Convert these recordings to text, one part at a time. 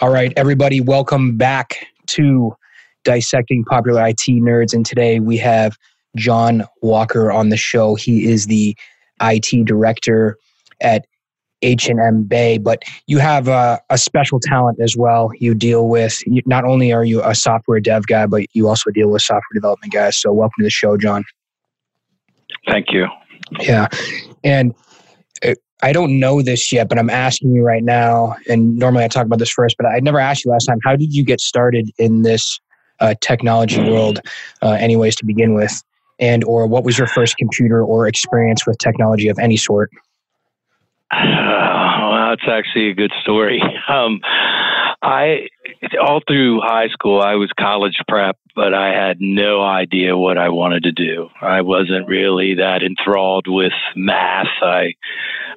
All right, everybody, welcome back to Dissecting Popular IT Nerds. And today we have John Walker on the show. He is the IT director at H&M Bay, but you have a, a, special talent as well. You deal with, you, not only are you a software dev guy, but you also deal with software development guys. So welcome to the show, John. Thank you. Yeah. And I don't know this yet, but I'm asking you right now. And normally I talk about this first, but I never asked you last time. How did you get started in this uh, technology world, uh, anyways, to begin with? And or what was your first computer or experience with technology of any sort? Uh, well, it's actually a good story. Um, I all through high school, I was college prep, but I had no idea what I wanted to do. I wasn't really that enthralled with math. I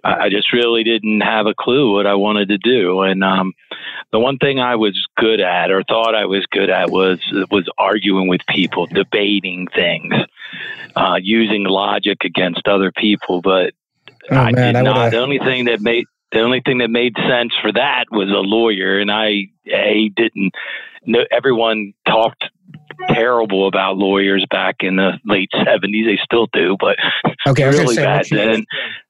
I just really didn't have a clue what I wanted to do. And um, the one thing I was good at, or thought I was good at, was was arguing with people, debating things, uh, using logic against other people. But Oh, I man, did I not. The only thing that made the only thing that made sense for that was a lawyer, and I a didn't. know everyone talked terrible about lawyers back in the late seventies. They still do, but okay, really bad then.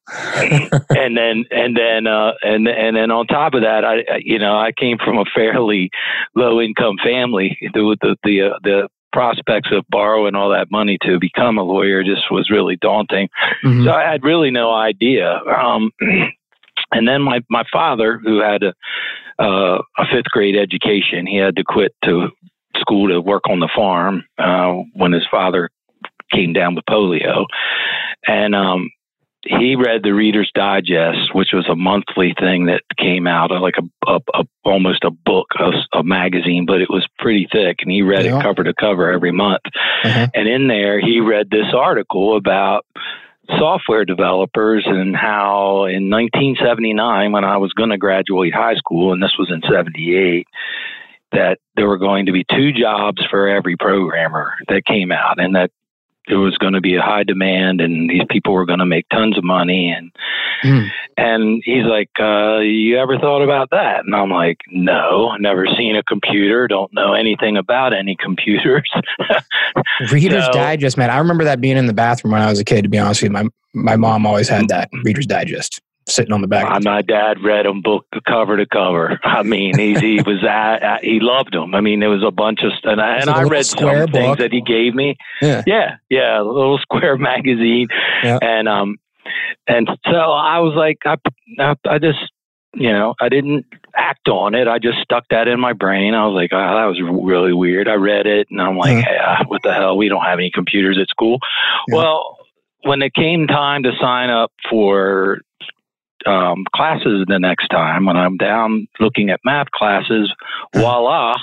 and then and then uh, and and then on top of that, I you know I came from a fairly low income family. The the the, uh, the prospects of borrowing all that money to become a lawyer just was really daunting. Mm-hmm. So I had really no idea. Um, and then my, my father, who had a, uh, a fifth grade education, he had to quit to school to work on the farm uh, when his father came down with polio. And um, he read the Reader's Digest, which was a monthly thing that came out, like a, a, a almost a book, a, a, magazine, but it was pretty thick, and he read yeah. it cover to cover every month. Uh-huh. And in there, he read this article about software developers and how in 1979, when I was going to graduate high school, and this was in 78, that there were going to be two jobs for every programmer that came out, and that there was going to be a high demand and these people were going to make tons of money and mm. and he's like uh, you ever thought about that? And i'm like no never seen a computer don't know anything about any computers. Reader's so, digest man i remember that being in the bathroom when i was a kid to be honest with you. My my mom always had that reader's digest sitting on the back. My, my dad read them book cover to cover. I mean, he he was he loved them. I mean, there was a bunch of and I, and I read some book. things that he gave me. Yeah, yeah, yeah, a little square magazine, yeah. and um, and so I was like, I I, I just you know, I didn't act on it. I just stuck that in my brain. I was like, oh, that was really weird. I read it and I'm like, hey, uh, what the hell? We don't have any computers at school. Yeah. Well, when it came time to sign up for um, classes the next time when I'm down looking at math classes. Voila,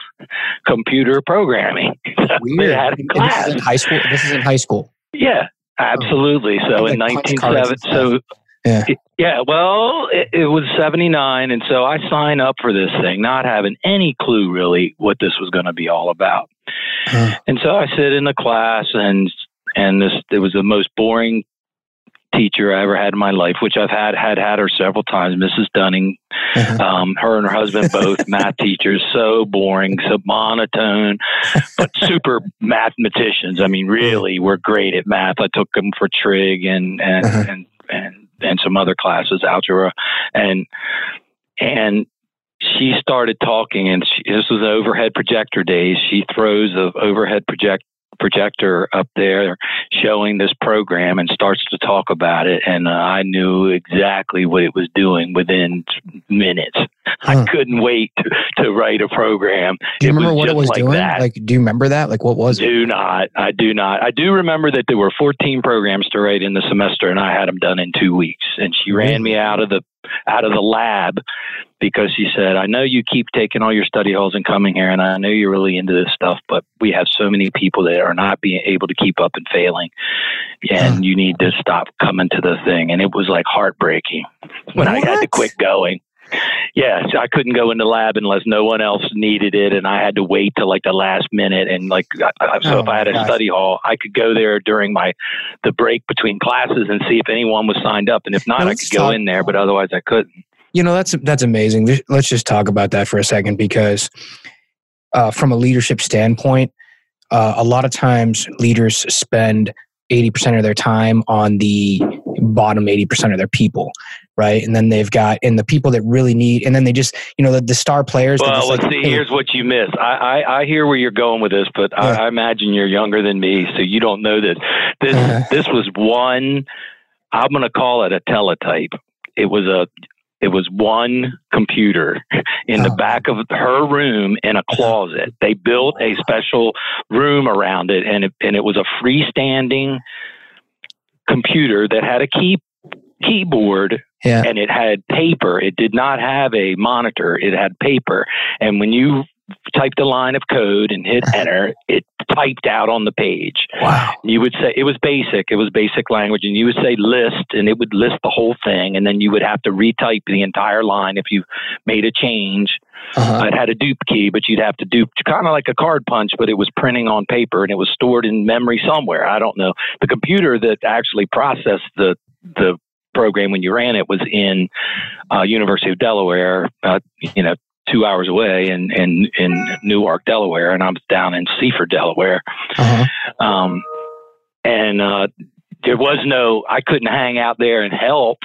computer programming. Weird. class. This is in high school. This is in high school. Yeah, absolutely. So in 1970, so yeah. Yeah, well, it, it, was 79. And so I signed up for this thing, not having any clue really what this was going to be all about. Huh. And so I sit in the class and and this it was the most boring teacher I ever had in my life, which I've had had had her several times, Mrs. Dunning. Uh-huh. Um, her and her husband both math teachers, so boring, so monotone, but super mathematicians. I mean, really, were great at math. I took them for trig and and uh-huh. and, and and some other classes, algebra, and and she started talking, and she, this was overhead projector days. She throws the overhead project projector up there showing this program and starts to talk about it. And uh, I knew exactly what it was doing within minutes. Huh. I couldn't wait to, to, write a program. Do you it remember what it was like doing? That. Like, do you remember that? Like, what was do it? Do not. I do not. I do remember that there were 14 programs to write in the semester, and I had them done in two weeks. And she ran me out of the out of the lab because she said, I know you keep taking all your study halls and coming here, and I know you're really into this stuff, but we have so many people that are not being able to keep up and failing, and you need to stop coming to the thing. And it was like heartbreaking when what? I had to quit going. Yeah, so I couldn't go in the lab unless no one else needed it, and I had to wait till like the last minute. And like, so oh, if I had a gosh. study hall, I could go there during my the break between classes and see if anyone was signed up, and if not, I could talk, go in there. But otherwise, I couldn't. You know, that's that's amazing. Let's just talk about that for a second because uh, from a leadership standpoint, uh, a lot of times leaders spend 80% of their time on the bottom 80% of their people right? And then they've got and the people that really need and then they just you know the, the star players well let's like, see hey, here's what you miss. I, I, I hear where you're going with this but yeah. I, I, imagine you're younger than me so you don't know that this uh, this was one i'm going to call it a teletype. It was a it was one computer in the oh. back of her room in a closet. They built a special room around it, and it, and it was a freestanding computer that had a key keyboard yeah. and it had paper. It did not have a monitor. It had paper. And when you typed a line of code and hit enter, it typed out on the page. Wow. You would say it was basic, it was basic language, and you would say list, and it would list the whole thing, and then you would have to retype the entire line if you made a change. Uh-huh. It had a dupe key, but you'd have to dupe kind of like a card punch, but it was printing on paper and it was stored in memory somewhere. I don't know. The computer that actually processed the the program when you ran it was in uh, University of Delaware, uh, you know, two hours away in, in, in Newark, Delaware, and I'm down in Seaford, Delaware. Uh-huh. Um, and uh, there was no, I couldn't hang out there and help.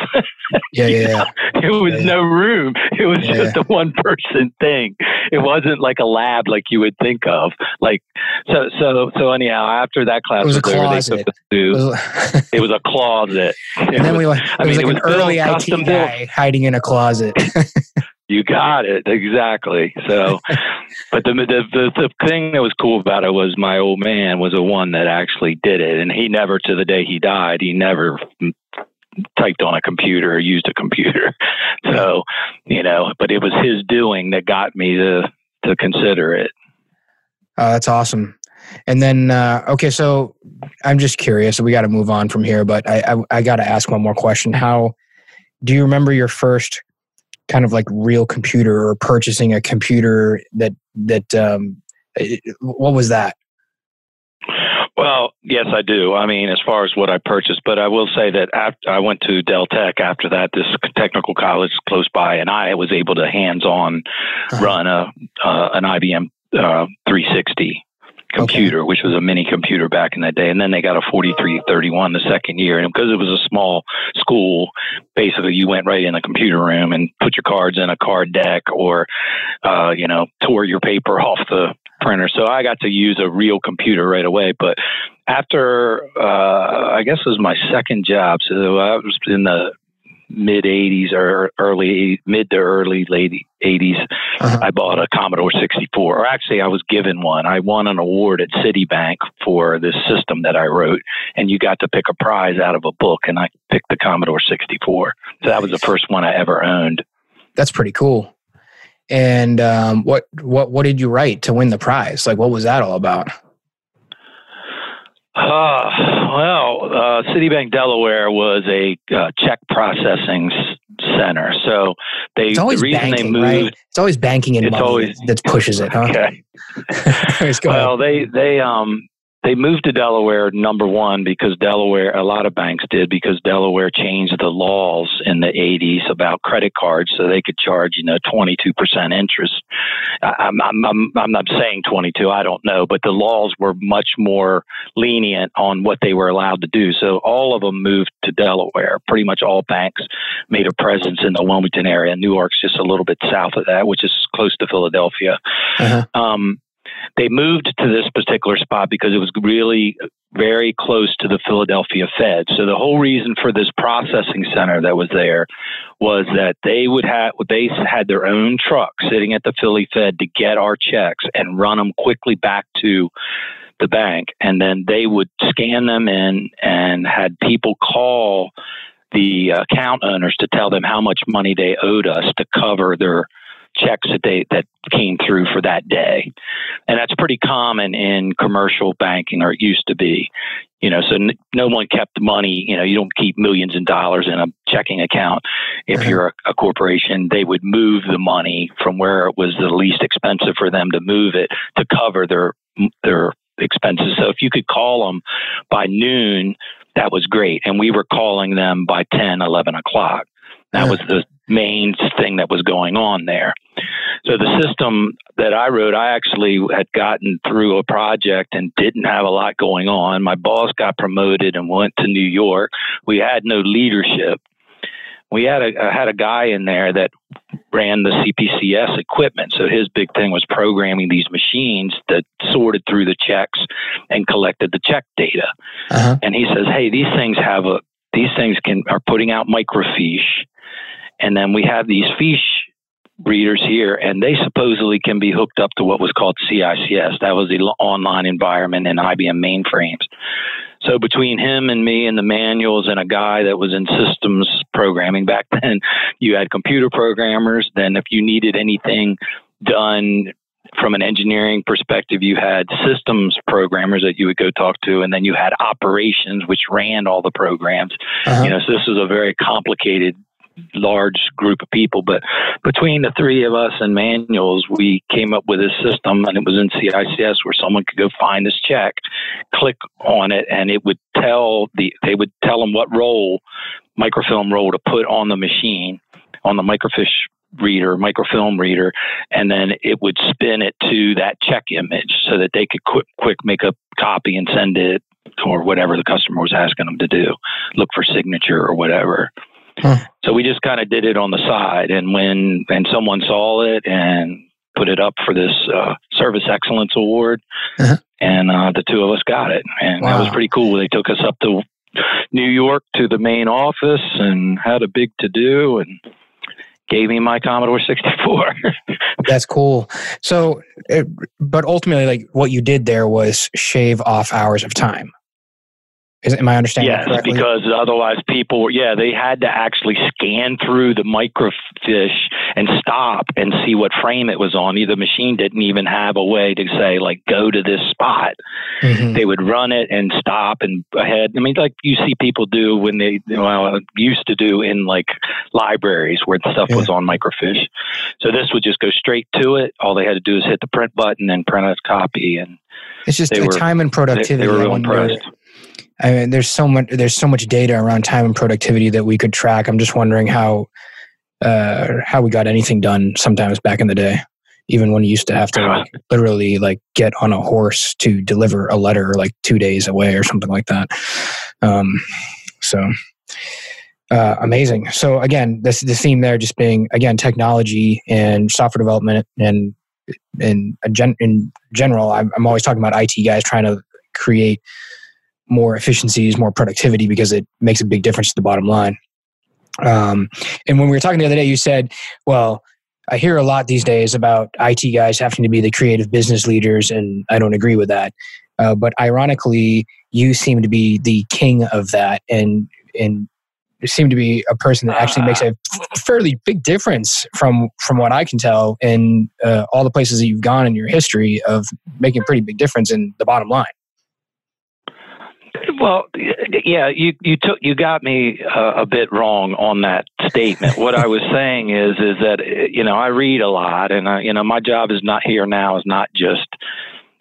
yeah, yeah, There was yeah, no room. It was yeah, just a one person thing. It wasn't like a lab like you would think of. Like, so, so, so anyhow, after that class it was, was over, they took us to, it was a closet. And it then was, we went, I mean, like it was an early IT guy hiding in a closet. You got it exactly. So, but the, the, the the thing that was cool about it was my old man was the one that actually did it, and he never, to the day he died, he never typed on a computer or used a computer. So, you know, but it was his doing that got me to to consider it. Oh, that's awesome. And then, uh, okay, so I'm just curious. We got to move on from here, but I, I, I got to ask one more question. How do you remember your first kind of like real computer or purchasing a computer that that um, what was that? Well, yes, I do. I mean, as far as what I purchased, but I will say that after I went to Del Tech after that, this technical college close by, and I was able to hands-on uh-huh. run a uh, an IBM uh, 360 computer, okay. which was a mini computer back in that day. And then they got a 4331 the second year. And because it was a small school, basically you went right in the computer room and put your cards in a card deck or, uh, you know, tore your paper off the printer. So I got to use a real computer right away. But after, uh, I guess it was my second job. So I was in the mid 80s or early mid to early late 80s uh-huh. i bought a commodore 64 or actually i was given one. I won an award at citibank for this system that i wrote and you got to pick a prize out of a book and i picked the commodore 64 so that was the first one i ever owned. That's pretty cool. And um, what what what did you write to win the prize? Like what was that all about uh, well, uh, Citibank Delaware was a uh, check processing center, so they it's always the reason banking, they moved. Right? It's always banking and money always, that pushes it, huh? Okay. well, they they um they moved to Delaware, number one, because Delaware, a lot of banks did, because Delaware changed the laws in the 80s about credit cards so they could charge, you know, 22% interest. I'm, I'm, I'm, I'm not saying 22, I don't know, but the laws were much more lenient on what they were allowed to do. So all of them moved to Delaware. Pretty much all banks made a presence in the Wilmington area. Newark's just a little bit south of that, which is close to Philadelphia. Uh-huh. Um, they moved to this particular spot because it was really very close to the Philadelphia Fed. So the whole reason for this processing center that was there was that they would have they had their own truck sitting at the Philly Fed to get our checks and run them quickly back to the bank and then they would scan them in and had people call the account owners to tell them how much money they owed us to cover their checks that they that came through for that day, and that's pretty common in commercial banking, or it used to be. You know, so n- no one kept the money. You know, you don't keep millions of dollars in a checking account. If uh-huh. you're a, a corporation, they would move the money from where it was the least expensive for them to move it to cover their their expenses. So if you could call them by noon, that was great. And we were calling them by 10, 11 o'clock. That yeah. was the main thing that was going on there. So the system that I wrote, I actually had gotten through a project and didn't have a lot going on. My boss got promoted and went to New York. We had no leadership. We had a I had a guy in there that ran the CPCS equipment. So his big thing was programming these machines that sorted through the checks and collected the check data. Uh-huh. And he says, "Hey, these things have a these things can are putting out microfiche, and then we have these fiche readers here, and they supposedly can be hooked up to what was called CICS. That was the online environment in IBM mainframes. So between him and me and the manuals and a guy that was in systems programming back then, you had computer programmers. Then if you needed anything done from an engineering perspective, you had systems programmers that you would go talk to, and then you had operations, which ran all the programs. Uh-huh. You know, so this was a very complicated large group of people. But between the three of us and manuals, we came up with a system, and it was in CICS where someone could go find this check, click on it, and it would tell the they would tell them what roll, microfilm roll to put on the machine, on the microfiche reader, microfilm reader, and then it would spin it to that check image so that they could quick, quick make a copy and send it or whatever the customer was asking them to do, look for signature or whatever. Huh. So we just kind of did it on the side, and when and someone saw it and put it up for this uh, service excellence award, uh-huh. and uh, the two of us got it, and wow. that was pretty cool. They took us up to New York to the main office and had a big to do and gave me my Commodore 64. That's cool. So, it, but ultimately, like what you did there was shave off hours of time. Is, am I understanding? Yes, because otherwise people, yeah, they had to actually scan through the microfiche and stop and see what frame it was on. The machine didn't even have a way to say like go to this spot. Mm-hmm. They would run it and stop and ahead. I mean, like you see people do when they well used to do in like libraries where the stuff yeah. was on microfiche. So this would just go straight to it. All they had to do is hit the print button and print out a copy and. It's just the were, time and productivity. They, they were real impressed. I mean, there's so much there's so much data around time and productivity that we could track. I'm just wondering how uh, how we got anything done sometimes back in the day, even when you used to have to like, literally like get on a horse to deliver a letter like two days away or something like that. Um, so uh, amazing. So again, this the theme there just being again technology and software development and in gen, in general. I'm, I'm always talking about IT guys trying to create more efficiencies, more productivity because it makes a big difference to the bottom line. Um, and when we were talking the other day, you said, well, I hear a lot these days about IT guys having to be the creative business leaders, and I don't agree with that. Uh, but ironically, you seem to be the king of that, and and seem to be a person that actually makes a fairly big difference from from what I can tell in uh, all the places that you've gone in your history of making a pretty big difference in the bottom line. Well, yeah, you you took you got me uh, a bit wrong on that statement. what I was saying is is that you know I read a lot, and I, you know my job is not here now is not just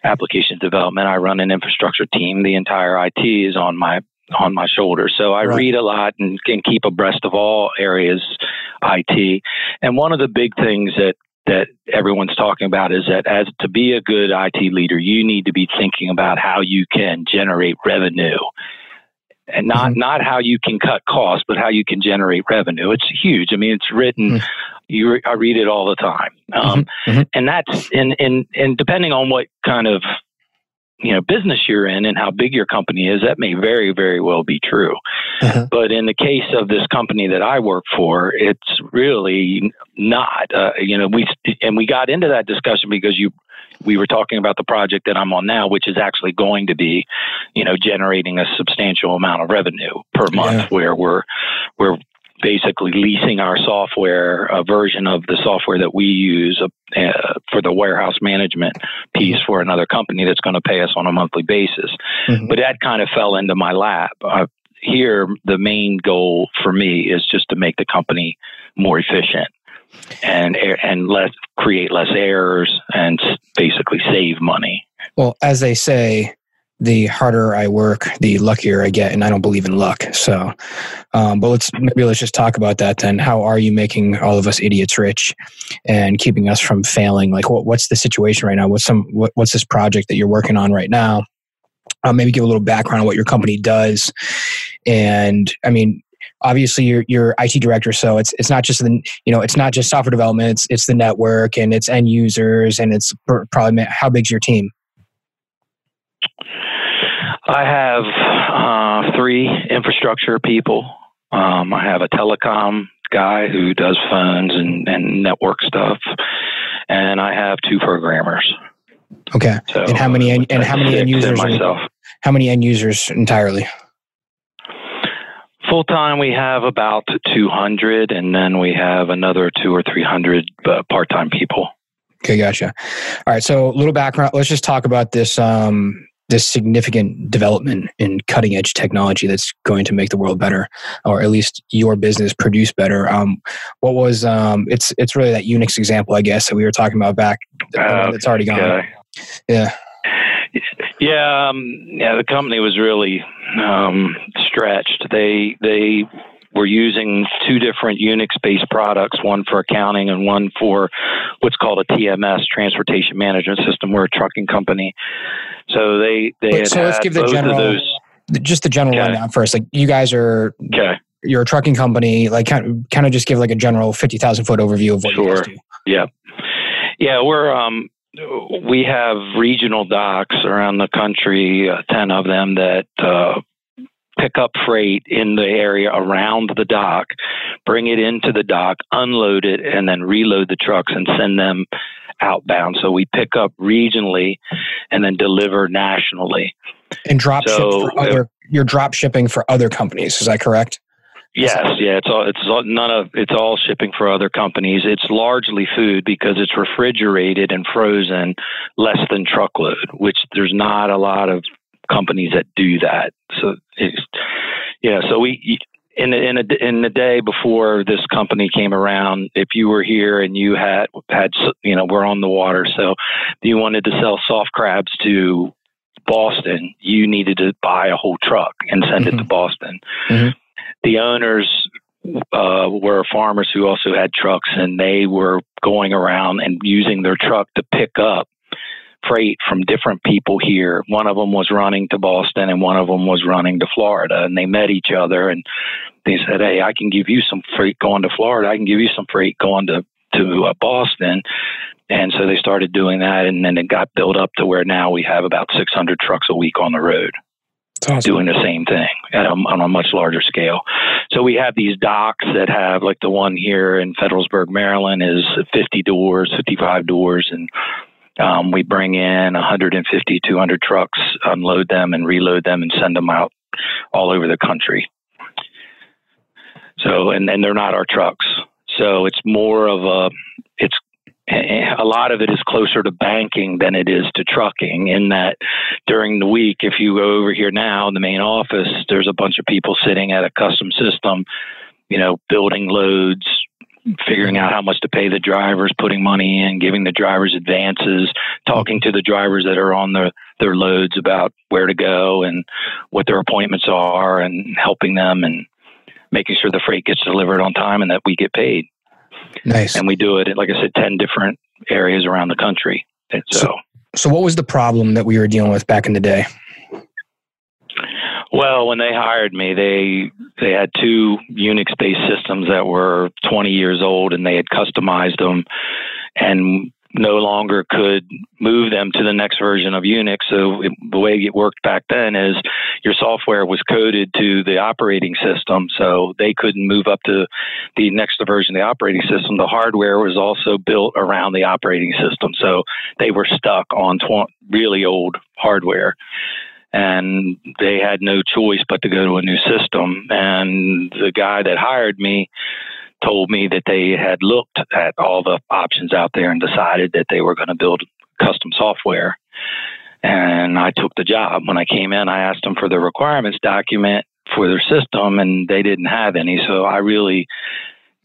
application development. I run an infrastructure team. The entire IT is on my on my shoulders. So I right. read a lot and can keep abreast of all areas IT. And one of the big things that that everyone's talking about is that as to be a good IT leader, you need to be thinking about how you can generate revenue and not mm-hmm. not how you can cut costs, but how you can generate revenue. It's huge. I mean, it's written. Mm-hmm. You, I read it all the time, um, mm-hmm. mm-hmm. and that's and and and depending on what kind of you know business you're in and how big your company is that may very very well be true uh-huh. but in the case of this company that i work for it's really not uh, you know we and we got into that discussion because you we were talking about the project that i'm on now which is actually going to be you know generating a substantial amount of revenue per month yeah. where we're we're basically leasing our software, a version of the software that we use uh, for the warehouse management piece for another company that's going to pay us on a monthly basis. Mm-hmm. But that kind of fell into my lap. Uh, here, the main goal for me is just to make the company more efficient and and let create less errors and basically save money. Well, as they say, the harder I work, the luckier I get, and I don't believe in luck. So, um, but let's maybe let's just talk about that then. How are you making all of us idiots rich and keeping us from failing? Like, what, what's the situation right now? What's some what, what's this project that you're working on right now? Uh, maybe give a little background on what your company does, and I mean, obviously you're you're IT director, so it's it's not just the you know it's not just software development. It's it's the network and it's end users and it's probably how big's your team. I have uh, three infrastructure people. Um, I have a telecom guy who does phones and, and network stuff, and I have two programmers. Okay. So and how many and, and how many end users? Myself. How many end users entirely? Full time, we have about 200, and then we have another two or 300 uh, part time people. Okay, gotcha. All right, so a little background. Let's just talk about this um, this significant development in cutting edge technology that's going to make the world better, or at least your business produce better. Um, what was um, it's it's really that Unix example, I guess, that we were talking about back. Uh, that's already gone. Okay. Yeah. Yeah, um, yeah. The company was really um, stretched. They they we're using two different Unix-based products, one for accounting and one for what's called a TMS, Transportation Management System. We're a trucking company, so they they so let's give the general, those, just the general okay. rundown first. Like you guys are okay. You're a trucking company. Like kind of, kind of just give like a general fifty thousand foot overview of what sure. you guys do. Yeah, yeah. We're um we have regional docks around the country, uh, ten of them that. Uh, pick up freight in the area around the dock, bring it into the dock, unload it, and then reload the trucks and send them outbound. So we pick up regionally and then deliver nationally. And drop so, ship for uh, other. you're drop shipping for other companies. Is that correct? Yes, yeah, it's all it's all, none of it's all shipping for other companies. It's largely food because it's refrigerated and frozen, less than truckload, which there's not a lot of companies that do that. So yeah, so we in the, in a, in the day before this company came around, if you were here and you had had you know we're on the water, so you wanted to sell soft crabs to Boston, you needed to buy a whole truck and send mm-hmm. it to mm-hmm. Boston. Mm-hmm. The owners uh, were farmers who also had trucks, and they were going around and using their truck to pick up freight from different people here. One of them was running to Boston and one of them was running to Florida and they met each other and they said, Hey, I can give you some freight going to Florida. I can give you some freight going to, to uh, Boston. And so they started doing that and then it got built up to where now we have about 600 trucks a week on the road. Awesome. doing the same thing a, on a much larger scale. So we have these docks that have, like the one here in Federalsburg, Maryland, is 50 doors, 55 doors, and um, we bring in 150, 200 trucks, unload them and reload them and send them out all over the country. So, and, and they're not our trucks. So it's more of a, it's a lot of it is closer to banking than it is to trucking in that during the week if you go over here now in the main office there's a bunch of people sitting at a custom system you know building loads figuring out how much to pay the drivers, putting money in, giving the drivers advances, talking to the drivers that are on their, their loads about where to go and what their appointments are and helping them and making sure the freight gets delivered on time and that we get paid. Nice. And we do it, like I said, 10 different areas around the country. And so, so, so what was the problem that we were dealing with back in the day? Well, when they hired me, they they had two Unix-based systems that were 20 years old, and they had customized them, and no longer could move them to the next version of Unix. So it, the way it worked back then is your software was coded to the operating system, so they couldn't move up to the next version of the operating system. The hardware was also built around the operating system, so they were stuck on tw- really old hardware and they had no choice but to go to a new system. And the guy that hired me told me that they had looked at all the options out there and decided that they were going to build custom software. And I took the job. When I came in, I asked them for the requirements document for their system, and they didn't have any. So I really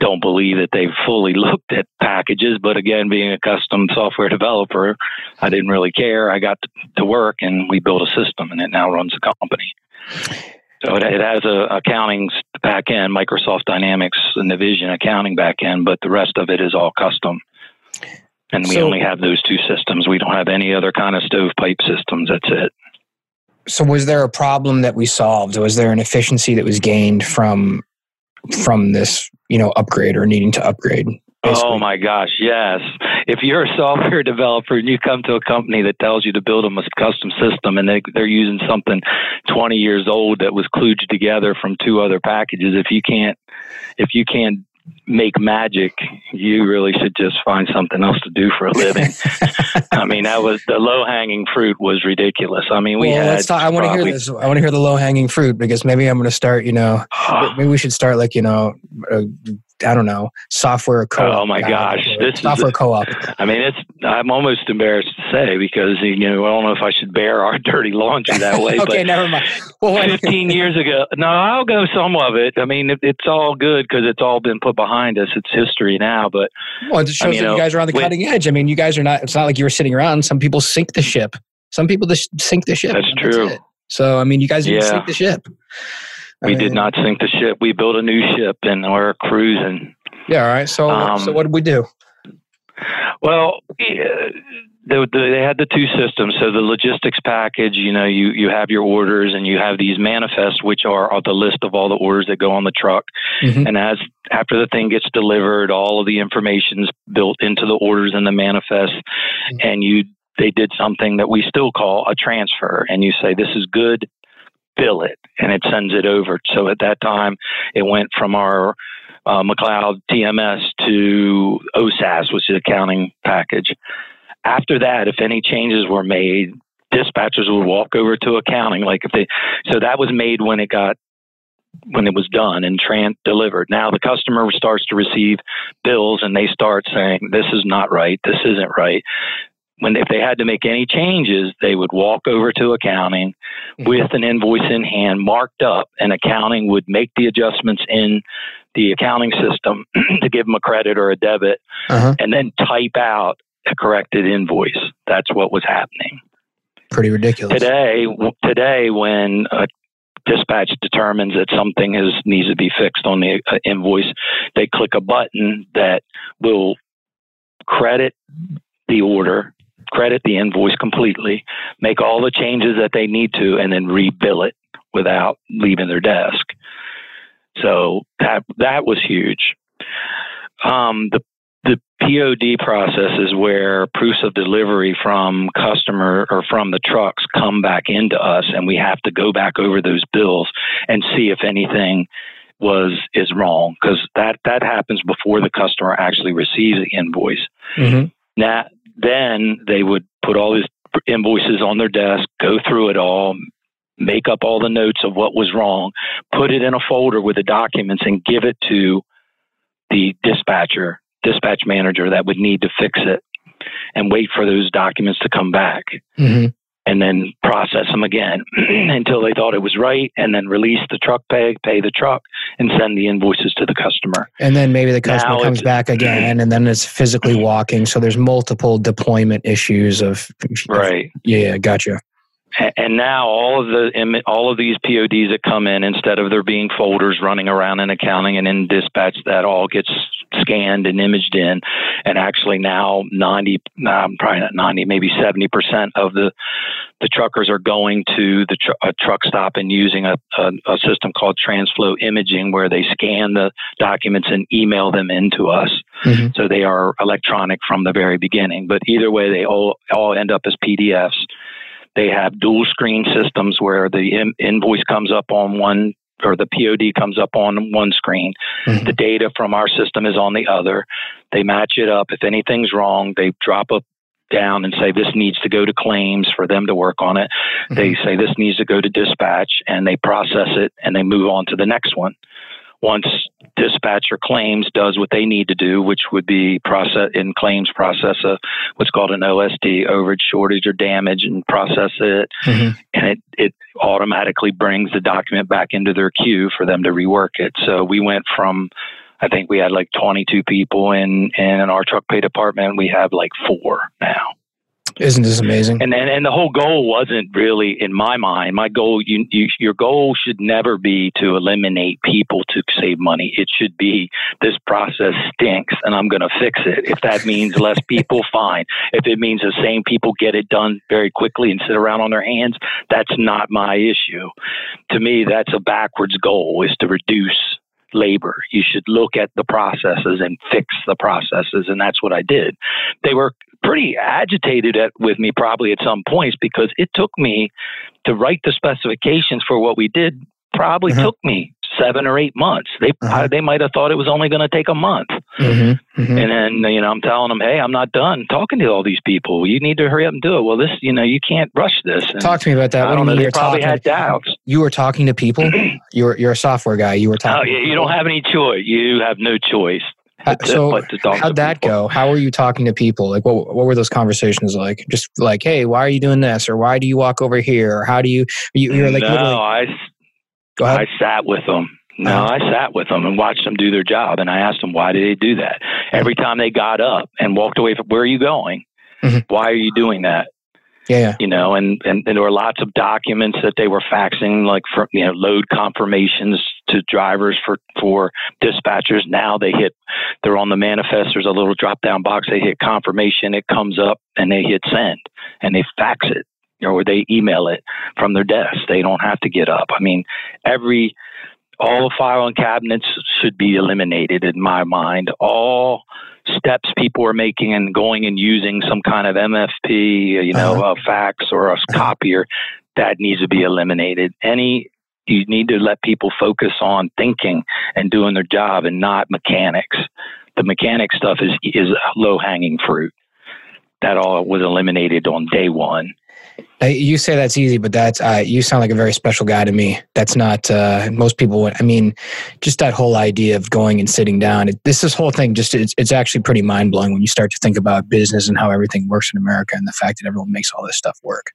don't believe that they've fully looked at packages. But again, being a custom software developer, I didn't really care. I got to work and we built a system and it now runs a company. So it, it has a accounting back end, Microsoft Dynamics and Navision accounting back end, but the rest of it is all custom. And we so, only have those two systems. We don't have any other kind of stovepipe systems. That's it. So was there a problem that we solved? Was there an efficiency that was gained from from this, you know, upgrade or needing to upgrade? Basically. Oh my gosh, yes. If you're a software developer and you come to a company that tells you to build a custom system and they, they're using something 20 years old that was kludged together from two other packages, if you can't if you can't make magic, you really should just find something else to do for a living. I mean, that was the low hanging fruit was ridiculous. I mean, we well, had. Let's talk, I want to hear this. I want to hear the low hanging fruit because maybe I'm going to start. You know, maybe we should start like you know, uh, I don't know, software co-op. Oh my gosh, this software is, co-op. I mean, it's. I'm almost embarrassed to say because you know I don't know if I should bear our dirty laundry that way. okay, never mind. Well, 15 years ago, no, I'll go some of it. I mean, it, it's all good because it's all been put behind us. It's history now. But well, it just shows I mean, that you, uh, guys are on the cutting edge. I mean, you guys are not. It's not like you were sitting around. Some people sink the ship. Some people just sink the ship. That's true. That's so I mean, you guys didn't yeah. sink the ship. I we mean, did not sink the ship. We built a new ship and we're cruising. Yeah. All right. So, um, so what did we do? Well, they, they had the two systems. So the logistics package, you know, you, you have your orders and you have these manifests, which are, are the list of all the orders that go on the truck. Mm-hmm. And as after the thing gets delivered, all of the information's built into the orders and the manifest, mm-hmm. and you they did something that we still call a transfer, and you say this is good, bill it, and it sends it over. So at that time, it went from our uh, McLeod TMS to OSAS, which is accounting package. After that, if any changes were made, dispatchers would walk over to accounting. Like if they, so that was made when it got when it was done and tran- delivered. Now the customer starts to receive bills and they start saying, "This is not right. This isn't right." When if they had to make any changes, they would walk over to accounting mm-hmm. with an invoice in hand, marked up, and accounting would make the adjustments in the accounting system to give them a credit or a debit, uh-huh. and then type out a corrected invoice. That's what was happening. Pretty ridiculous. Today, today, when a dispatch determines that something is needs to be fixed on the uh, invoice, they click a button that will credit the order, credit the invoice completely, make all the changes that they need to, and then rebill it without leaving their desk. So that that was huge. Um, the the POD process is where proofs of delivery from customer or from the trucks come back into us, and we have to go back over those bills and see if anything was is wrong because that that happens before the customer actually receives the invoice. Mm-hmm. Now, then they would put all these invoices on their desk, go through it all, make up all the notes of what was wrong, put it in a folder with the documents, and give it to the dispatcher, dispatch manager that would need to fix it, and wait for those documents to come back. Mm-hmm. And then process them again until they thought it was right, and then release the truck pay, pay the truck, and send the invoices to the customer. And then maybe the customer now comes back again, and then it's physically walking. So there's multiple deployment issues of. Right. Yeah, gotcha and now all of the all of these PODs that come in, instead of there being folders running around in accounting and in dispatch, that all gets scanned and imaged in. And actually now 90, nah, probably not 90, maybe 70 percent of the the truckers are going to the tr- a truck stop and using a, a, a system called Transflo Imaging, where they scan the documents and email them into us. Mm-hmm. So they are electronic from the very beginning. But either way, they all all end up as PDFs they have dual screen systems where the in- invoice comes up on one or the POD comes up on one screen. Mm-hmm. The data from our system is on the other. They match it up. If anything's wrong, they drop a down and say this needs to go to claims for them to work on it. Mm-hmm. They say this needs to go to dispatch and they process it and they move on to the next one once dispatcher claims does what they need to do, which would be process in claims process a what's called an OSD, overage, shortage, or damage, and process it, mm-hmm. and it it automatically brings the document back into their queue for them to rework it. So we went from I think we had like 22 people in in our truck pay department. We have like four now. Isn't this amazing? And, and and the whole goal wasn't really in my mind. My goal, you, you, your goal should never be to eliminate people to save money. It should be this process stinks, and I'm going to fix it. If that means less people, fine. If it means the same people get it done very quickly and sit around on their hands, that's not my issue. To me, that's a backwards goal: is to reduce labor. You should look at the processes and fix the processes. And that's what I did. They were pretty agitated at, with me probably at some points because it took me to write the specifications for what we did probably mm-hmm. took me seven or eight months. They uh-huh. they might have thought it was only going to take a month. Mm-hmm. Mm-hmm. And then you know I'm telling them, hey, I'm not done talking to all these people. You need to hurry up and do it. Well, this you know you can't rush this. And Talk to me about that. I don't know. They probably talking, had doubts. You were talking to people. you're you're a software guy. You were talking. Oh yeah, you don't have any choice. You have no choice. How, so how'd that people. go? How were you talking to people? Like, what what were those conversations like? Just like, hey, why are you doing this, or why do you walk over here, or how do you? You you're like, no, I. I sat with them. No, uh-huh. I sat with them and watched them do their job, and I asked them why did they do that. Every time they got up and walked away from where are you going? Mm-hmm. Why are you doing that? Yeah, you know, and, and, and there were lots of documents that they were faxing, like for you know, load confirmations to drivers for for dispatchers. Now they hit, they're on the manifest. There's a little drop down box. They hit confirmation. It comes up, and they hit send, and they fax it or they email it from their desk. They don't have to get up. I mean, every all the filing cabinets should be eliminated in my mind. All steps people are making and going and using some kind of MFP, you know, uh-huh. a fax or a copier, that needs to be eliminated. Any you need to let people focus on thinking and doing their job and not mechanics. The mechanic stuff is is low hanging fruit. That all was eliminated on day one. You say that's easy, but that's uh, you sound like a very special guy to me. That's not uh, most people. Would, I mean, just that whole idea of going and sitting down. It, this this whole thing just it's, it's actually pretty mind blowing when you start to think about business and how everything works in America and the fact that everyone makes all this stuff work.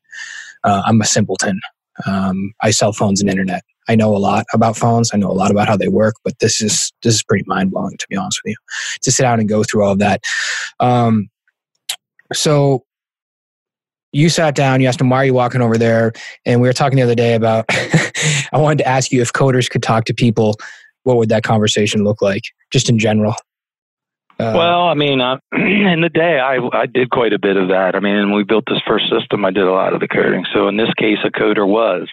Uh, I'm a simpleton. Um, I sell phones and internet. I know a lot about phones. I know a lot about how they work, but this is this is pretty mind blowing to be honest with you. To sit down and go through all of that. Um, so you sat down, you asked him, why are you walking over there? And we were talking the other day about, I wanted to ask you if coders could talk to people, what would that conversation look like, just in general? Uh, well, I mean, uh, in the day, I, I did quite a bit of that. I mean, when we built this first system, I did a lot of the coding. So in this case, a coder was.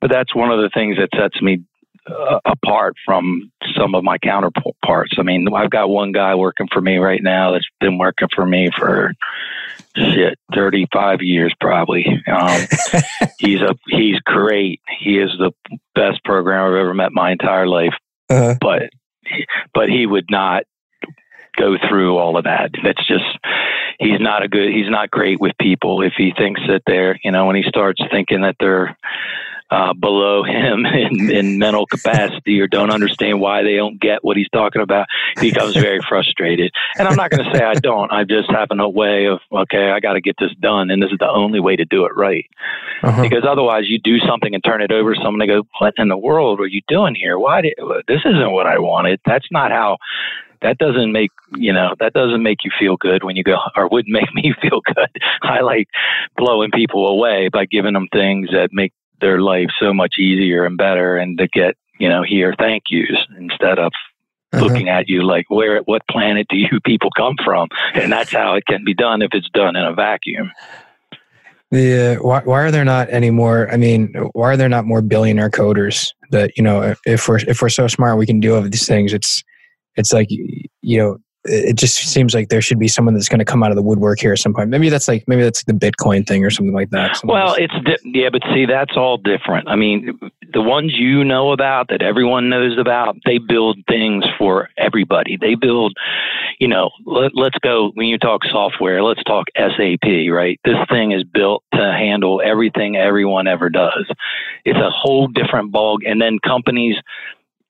But that's one of the things that sets me uh, apart from some of my counterparts. I mean, I've got one guy working for me right now that's been working for me for shit 35 years probably. Um, he's a he's great. He is the best programmer I've ever met my entire life. Uh-huh. But but he would not go through all of that. That's just he's not a good he's not great with people if he thinks that they're you know when he starts thinking that they're uh, below him in, in mental capacity or don't understand why they don't get what he's talking about, he becomes very frustrated. And I'm not going to say I don't. I just have a way of, okay, I got to get this done. And this is the only way to do it right. Uh-huh. Because otherwise, you do something and turn it over to someone and go, what in the world are you doing here? Why did this isn't what I wanted? That's not how that doesn't make you know that doesn't make you feel good when you go or wouldn't make me feel good i like blowing people away by giving them things that make their life so much easier and better and to get, you know, hear thank yous instead of uh-huh. looking at you like where what planet do you people come from? And that's how it can be done if it's done in a vacuum. The uh, why, why are there not any more? I mean, why are there not more billionaire coders that you know? If we're if we're so smart, we can do all of these things. It's it's like you know it just seems like there should be someone that's going to come out of the woodwork here at some point. Maybe that's like maybe that's the Bitcoin thing or something like that. Well, it's di- yeah, but see, that's all different. I mean, the ones you know about that everyone knows about, they build things for everybody. They build, you know, let, let's go when you talk software. Let's talk SAP, right? This thing is built to handle everything everyone ever does. It's a whole different ball. And then companies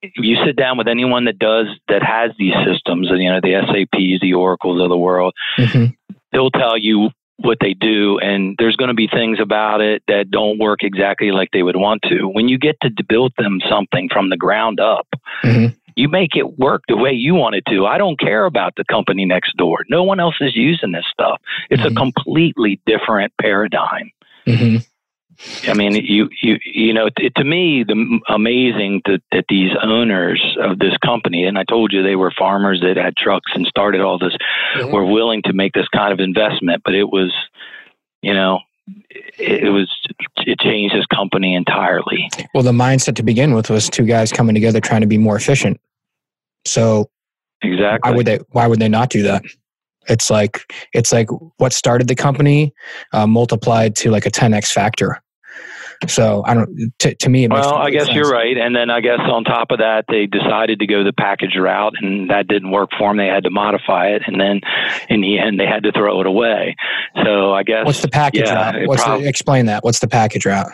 you sit down with anyone that does that has these systems, and you know the SAPs, the Oracles of the world, mm-hmm. they'll tell you what they do, and there's going to be things about it that don't work exactly like they would want to. When you get to build them something from the ground up, mm-hmm. You make it work the way you want it to. I don't care about the company next door. No one else is using this stuff. It's mm-hmm. a completely different paradigm. Mm-hmm. I mean, you you you know, it, to me, the amazing that, that these owners of this company, and I told you they were farmers that had trucks and started all this, mm-hmm. were willing to make this kind of investment, but it was, you know, it, it was it changed this company entirely. Well, the mindset to begin with was two guys coming together trying to be more efficient. So, exactly, why would they? Why would they not do that? It's like it's like what started the company uh, multiplied to like a 10x factor. So I don't. To, to me, well, I guess sense. you're right. And then I guess on top of that, they decided to go the package route, and that didn't work for them. They had to modify it, and then in the end, they had to throw it away. So I guess what's the package yeah, route? What's prob- the, explain that? What's the package route?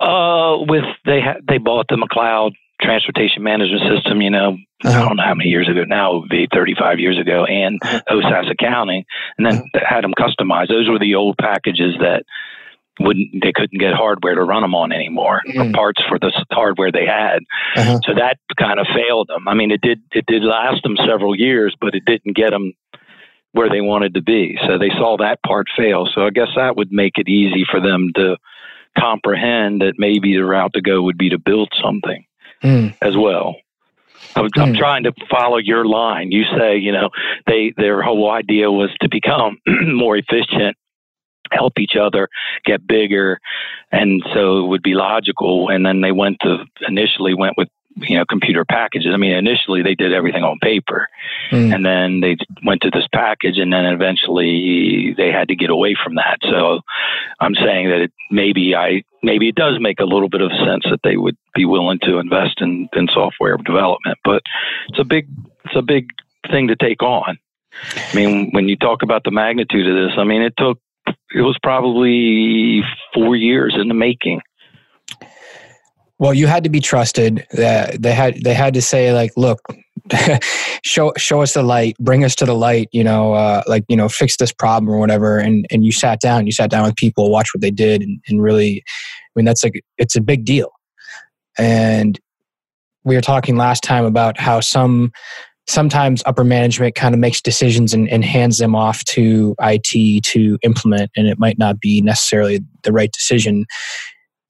Uh, with they ha- they bought the McLeod transportation management system, you know, uh-huh. I don't know how many years ago now, it would be 35 years ago, and uh-huh. OSAS accounting, and then uh-huh. had them customized. Those were the old packages that wouldn't they couldn't get hardware to run them on anymore mm. or parts for the hardware they had uh-huh. so that kind of failed them i mean it did it did last them several years but it didn't get them where they wanted to be so they saw that part fail so i guess that would make it easy for them to comprehend that maybe the route to go would be to build something mm. as well I'm, I'm, mm. trying to follow your line. You say, you know, they their whole idea was to become more efficient help each other get bigger. And so it would be logical and then they went to initially went with you know computer packages. I mean initially they did everything on paper. Mm. and then they went to this package and then eventually they had to get away from that. So i'm saying that it, maybe i maybe it does make a little bit of sense that they would be willing to invest in, in software development but it's a big it's a big thing to take on. I mean, when you talk about the magnitude of this, I mean, it took it was probably four years in the making. Well, you had to be trusted. That they had they had to say like, look, show show us the light, bring us to the light. You know, uh, like you know, fix this problem or whatever. And and you sat down, you sat down with people, watch what they did, and, and really, I mean, that's like it's a big deal. And we were talking last time about how some sometimes upper management kind of makes decisions and, and, hands them off to IT to implement, and it might not be necessarily the right decision.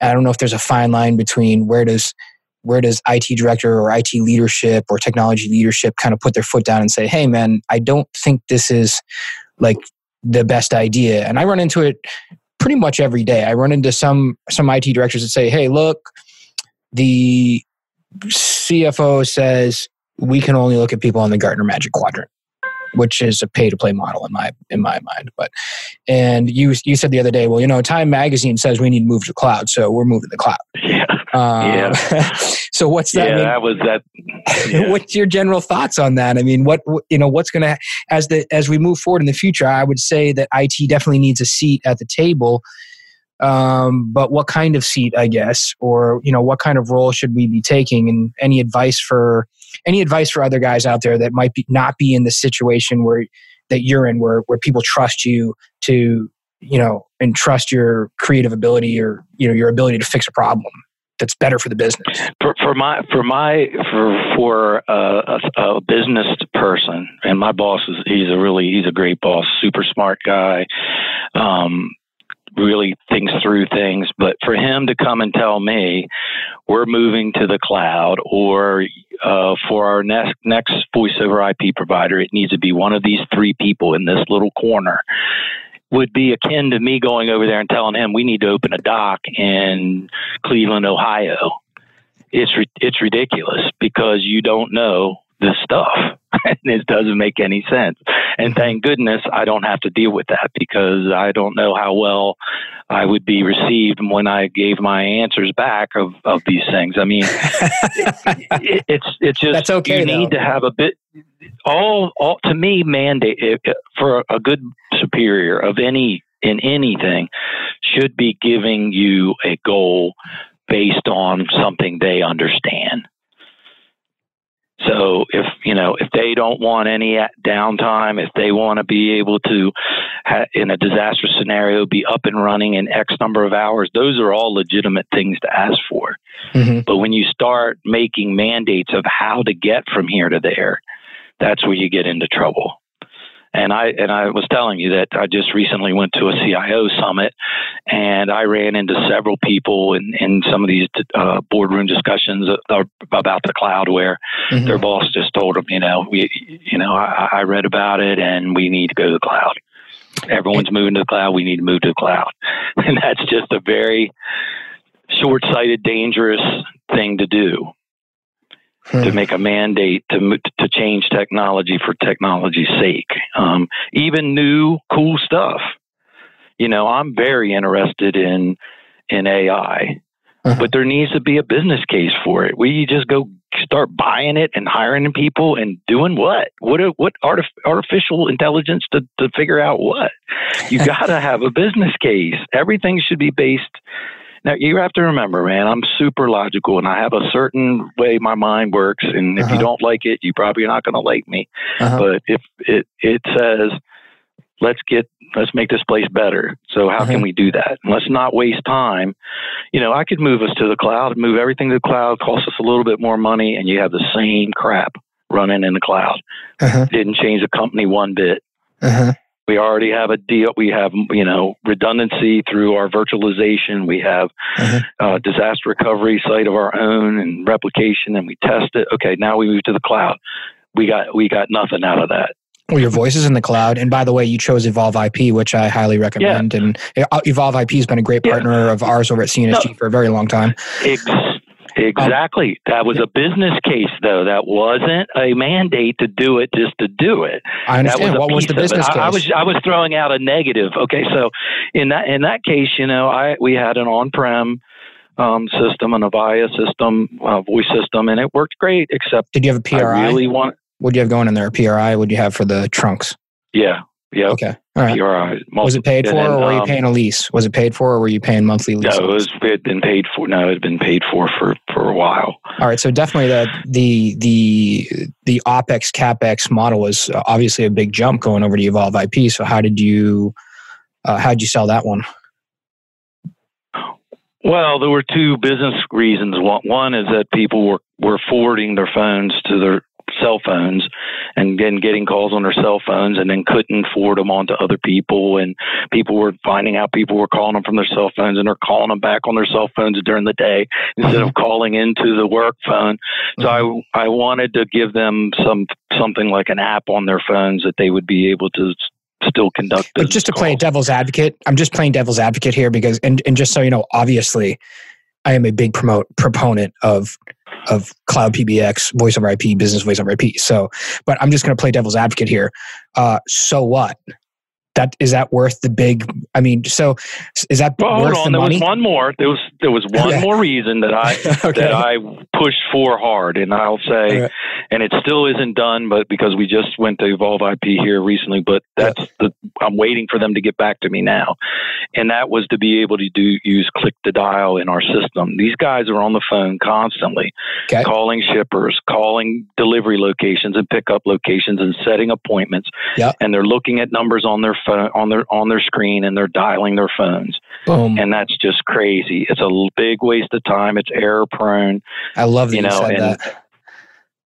I don't know if there's a fine line between where does where does IT director or IT leadership or technology leadership kind of put their foot down and say, "Hey, man, I don't think this is like the best idea." And I run into it pretty much every day. I run into some some IT directors that say, "Hey, look, the CFO says we can only look at people on the Gartner Magic Quadrant, which is a pay to play model in my in my mind. But and you you said the other day, well, you know, Time Magazine says we need to move to cloud, so we're moving to the cloud. Yeah. Um, yeah. so what's that? Yeah, mean? that was that. Yeah. what's your general thoughts on that? I mean, what you know, what's going to as the as we move forward in the future? I would say that IT definitely needs a seat at the table um, but what kind of seat i guess or you know what kind of role should we be taking and any advice for any advice for other guys out there that might be not be in the situation where that you're in where where people trust you to you know and trust your creative ability or you know your ability to fix a problem that's better for the business? For, for my for my for for a, a, business person and my boss is he's a really he's a great boss super smart guy. Um really thinks through things. But for him to come and tell me we're moving to the cloud, or uh, for our next next voice over IP provider, it needs to be one of these three people in this little corner. Would be akin to me going over there and telling him we need to open a dock in Cleveland, Ohio. It's it's ridiculous because you don't know this stuff. and it doesn't make any sense. And mm-hmm. thank goodness I don't have to deal with that because I don't know how well I would be received when I gave my answers back of, of these things. I mean, it, it, it's it's just That's okay, you though. need to have a bit all all to me mandate for a good superior of any in anything should be giving you a goal based on something they understand So if you know if they don't want any downtime, if they want to be able to, ha- in a disaster scenario, be up and running in X number of hours, those are all legitimate things to ask for. Mm-hmm. But when you start making mandates of how to get from here to there, that's where you get into trouble. And I and I was telling you that I just recently went to a CIO summit, and I ran into several people in, in some of these uh, boardroom discussions about the cloud, where mm-hmm. their boss just told them, you know, we, you know, I, I read about it, and we need to go to the cloud. Everyone's moving to the cloud. We need to move to the cloud, and that's just a very short-sighted, dangerous thing to do hmm. to make a mandate to to change technology for technology's sake. Um, even new cool stuff. You know, I'm very interested in in AI, uh-huh. but there needs to be a business case for it. We just go start buying it and hiring people and doing what? What what artif- artificial intelligence to to figure out what? You got to have a business case. Everything should be based now you have to remember, man, I'm super logical and I have a certain way my mind works. And if uh-huh. you don't like it, you probably are not going to like me. Uh-huh. But if it it says, let's get let's make this place better. So how uh-huh. can we do that? And let's not waste time. You know, I could move us to the cloud, move everything to the cloud, cost us a little bit more money, and you have the same crap running in the cloud. Uh-huh. Didn't change the company one bit. We already have a deal. We have, you know, redundancy through our virtualization. We have mm-hmm. uh, disaster recovery site of our own and replication, and we test it. Okay, now we move to the cloud. We got we got nothing out of that. Well, your voice is in the cloud, and by the way, you chose Evolve IP, which I highly recommend. Yeah. And uh, Evolve IP has been a great partner yeah. of ours over at CNSG no, for a very long time. Exactly. Um, that was a business case, though. That wasn't a mandate to do it just to do it. I understand. Was what was the business case? I, I, was I was throwing out a negative. Okay, so in that in that case, you know, I we had an on-prem um, system, an Avaya system, uh, voice system, and it worked great. Except, did you have a PRI? I really want. What do you have going in there? A PRI? What do you have for the trunks? Yeah, yeah. Okay. All right. Was it paid for, then, or were you um, paying a lease? Was it paid for, or were you paying monthly lease? No, it was. It had been paid for. No, it had been paid for for for a while. All right. So definitely the the the the opex capex model was obviously a big jump going over to Evolve IP. So how did you uh, how did you sell that one? Well, there were two business reasons. One is that people were, were forwarding their phones to their cell phones and then getting calls on their cell phones and then couldn't forward them on to other people. And people were finding out people were calling them from their cell phones and they're calling them back on their cell phones during the day instead of mm-hmm. calling into the work phone. So i mm-hmm. i wanted to give them some something like an app on their phones that they would be able to still conduct but just to calls. play devil's advocate i'm just playing devil's advocate here because and, and just so you know obviously i am a big promote proponent of of cloud PBX, voice over IP, business voice over IP. So, but I'm just going to play devil's advocate here. Uh, so what? That is that worth the big i mean so is that well, worth hold on. the there money? was one more there was there was one more reason that i okay. that i pushed for hard and i'll say right. and it still isn't done but because we just went to evolve ip here recently but that's yeah. the i'm waiting for them to get back to me now and that was to be able to do use click to dial in our system these guys are on the phone constantly okay. calling shippers calling delivery locations and pickup locations and setting appointments yep. and they're looking at numbers on their phone on their on their screen and they're dialing their phones. Boom. And that's just crazy. It's a big waste of time. It's error prone. I love that you, know, and, that.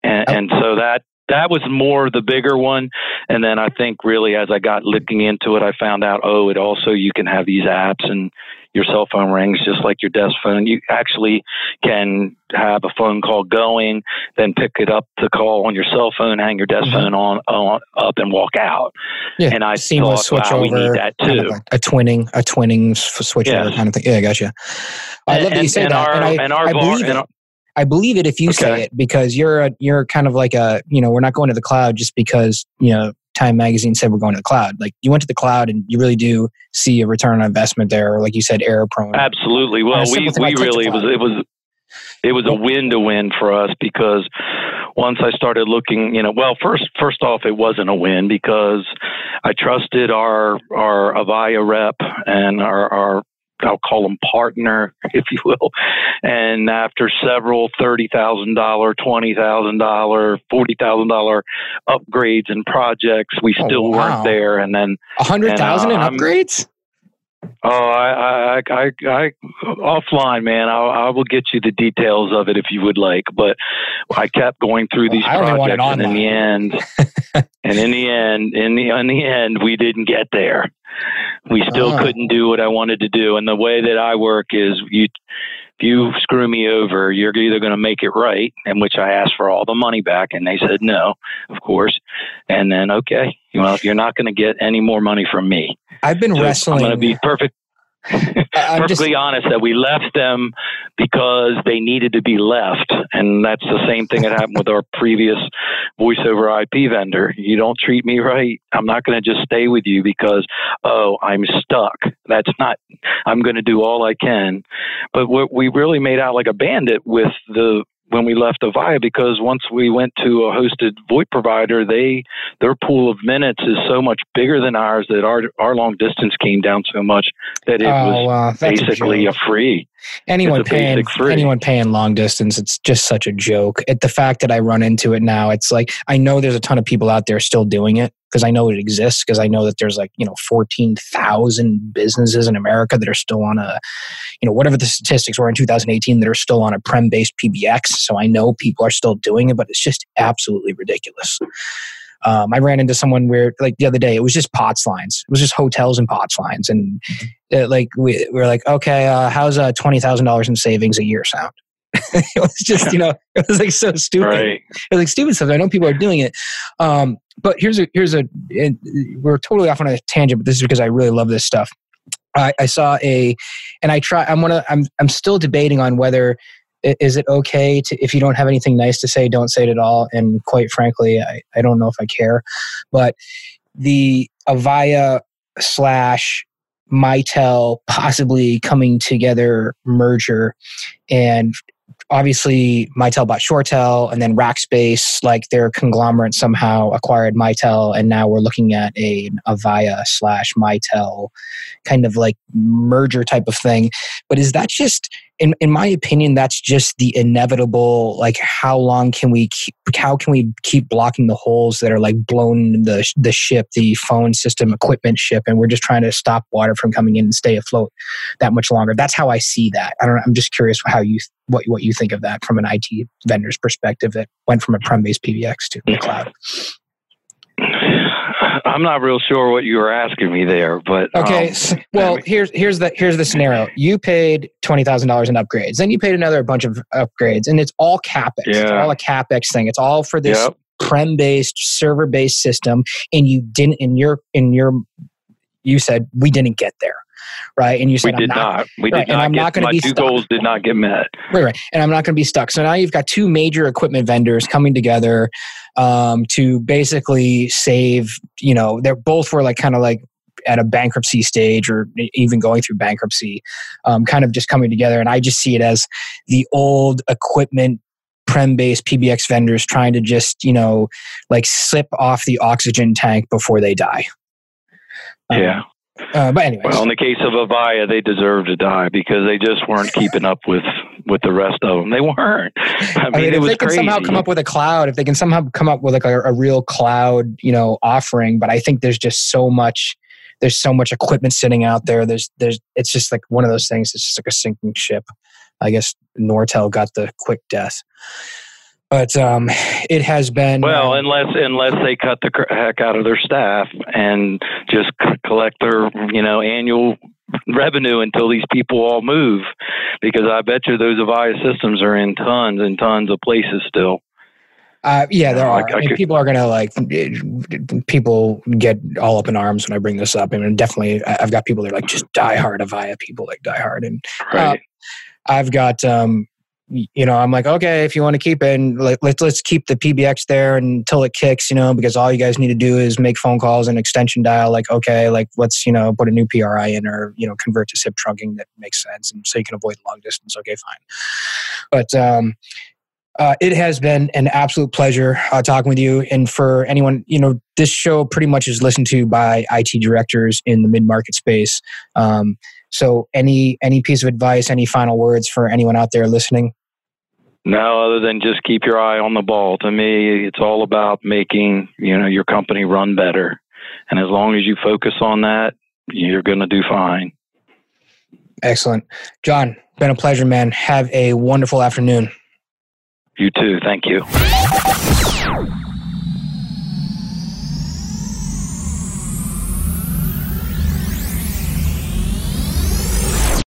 And, and so that that was more the bigger one. And then I think really as I got looking into it, I found out, oh, it also, you can have these apps and your cell phone rings just like your desk phone. You actually can have a phone call going, then pick it up to call on your cell phone, hang your desk mm-hmm. phone on, on, up, and walk out. Yeah, and I seamless thought, switch wow, over. We need that too. Kind of like a twinning, a twinning switch yes. over kind of thing. Yeah, I gotcha. I and, love that you say and that. Our, and I, and our I believe it. I believe it if you okay. say it because you're a, you're kind of like a you know we're not going to the cloud just because you know Time Magazine said we're going to the cloud. Like you went to the cloud and you really do see a return on investment there, or like you said, error prone. Absolutely. Well, we we really it was it was it was a win to win for us because once I started looking, you know, well, first first off, it wasn't a win because I trusted our our Avaya rep and our our I'll call them partner, if you will. And after several thirty thousand dollar, twenty thousand dollar, forty thousand dollar upgrades and projects, we oh, still oh, wow. weren't there. And then a hundred thousand uh, in upgrades. Oh, I, I, I, I, offline, man. I, I will get you the details of it if you would like. But I kept going through well, these projects, and in the end, and in the end, in the in the end, we didn't get there. We still uh. couldn't do what I wanted to do. And the way that I work is, you if you screw me over, you're either going to make it right, in which I asked for all the money back, and they said no, of course. And then, okay, well, you're not going to get any more money from me. I've been so wrestling. I'm going to be perfect. Perfectly just, honest that we left them because they needed to be left. And that's the same thing that happened with our previous voice over IP vendor. You don't treat me right. I'm not going to just stay with you because, oh, I'm stuck. That's not, I'm going to do all I can. But what we really made out like a bandit with the when we left Avaya because once we went to a hosted VoIP provider, they their pool of minutes is so much bigger than ours that our our long distance came down so much that it oh, was basically a, a, free. Anyone paying anyone paying long distance, it's just such a joke. At the fact that I run into it now, it's like I know there's a ton of people out there still doing it because I know it exists because I know that there's like you know fourteen thousand businesses in America that are still on a you know whatever the statistics were in 2018 that are still on a prem based PBX. So I know people are still doing it, but it's just absolutely ridiculous. Um, I ran into someone where, like the other day, it was just POTS lines. It was just hotels and POTS lines, and it, like we, we were like, okay, uh, how's uh, twenty thousand dollars in savings a year sound? it was just you know it was like so stupid. Right. It was like stupid stuff. I know people are doing it, um, but here's a here's a we're totally off on a tangent, but this is because I really love this stuff. I, I saw a, and I try. I'm one of. I'm I'm still debating on whether is it okay to if you don't have anything nice to say don't say it at all and quite frankly i, I don't know if i care but the avaya slash mitel possibly coming together merger and obviously Mitel bought ShoreTel and then Rackspace, like their conglomerate somehow acquired Mitel, and now we're looking at a Avaya slash Mitel kind of like merger type of thing. But is that just in, in my opinion, that's just the inevitable. Like, how long can we keep? How can we keep blocking the holes that are like blown the the ship, the phone system, equipment ship, and we're just trying to stop water from coming in and stay afloat that much longer. That's how I see that. I don't. I'm just curious how you what what you think of that from an IT vendor's perspective that went from a prem based PBX to the cloud. I'm not real sure what you were asking me there, but okay. Um, so, well, here's here's the here's the scenario. You paid twenty thousand dollars in upgrades, then you paid another bunch of upgrades, and it's all capex. Yeah. It's all a capex thing. It's all for this yep. prem based server based system, and you didn't in your in your you said we didn't get there right? And you said we did not, not. We right, did not. I'm get, not going to be two stuck. goals did not get met. Right, right. And I'm not going to be stuck. So now you've got two major equipment vendors coming together um, to basically save. You know, they're both were like kind of like at a bankruptcy stage or even going through bankruptcy, um, kind of just coming together. And I just see it as the old equipment prem based PBX vendors trying to just, you know, like slip off the oxygen tank before they die. Um, yeah. Uh, but anyway. Well, in the case of Avaya, they deserve to die because they just weren't keeping up with with the rest of them. They weren't. I mean, I mean if they can crazy. somehow come up with a cloud, if they can somehow come up with like a, a real cloud, you know, offering. But I think there's just so much. There's so much equipment sitting out there. There's there's it's just like one of those things. It's just like a sinking ship. I guess Nortel got the quick death but um, it has been well, uh, unless unless they cut the heck out of their staff and just c- collect their you know annual revenue until these people all move, because I bet you those Avaya systems are in tons and tons of places still. Uh, yeah, there are. I, I mean, people are gonna like. People get all up in arms when I bring this up. I mean, definitely, I've got people that are like just die hard Avaya people, like die hard, and right. uh, I've got um, you know, I'm like, okay, if you want to keep it, and let, let's let's keep the PBX there until it kicks, you know, because all you guys need to do is make phone calls and extension dial. Like, okay, like let's you know put a new PRI in or you know convert to SIP trunking that makes sense, and so you can avoid long distance. Okay, fine. But um, uh, it has been an absolute pleasure uh, talking with you. And for anyone, you know, this show pretty much is listened to by IT directors in the mid market space. Um, So, any any piece of advice, any final words for anyone out there listening? No, other than just keep your eye on the ball. To me, it's all about making you know your company run better, and as long as you focus on that, you're going to do fine. Excellent, John. Been a pleasure, man. Have a wonderful afternoon. You too. Thank you.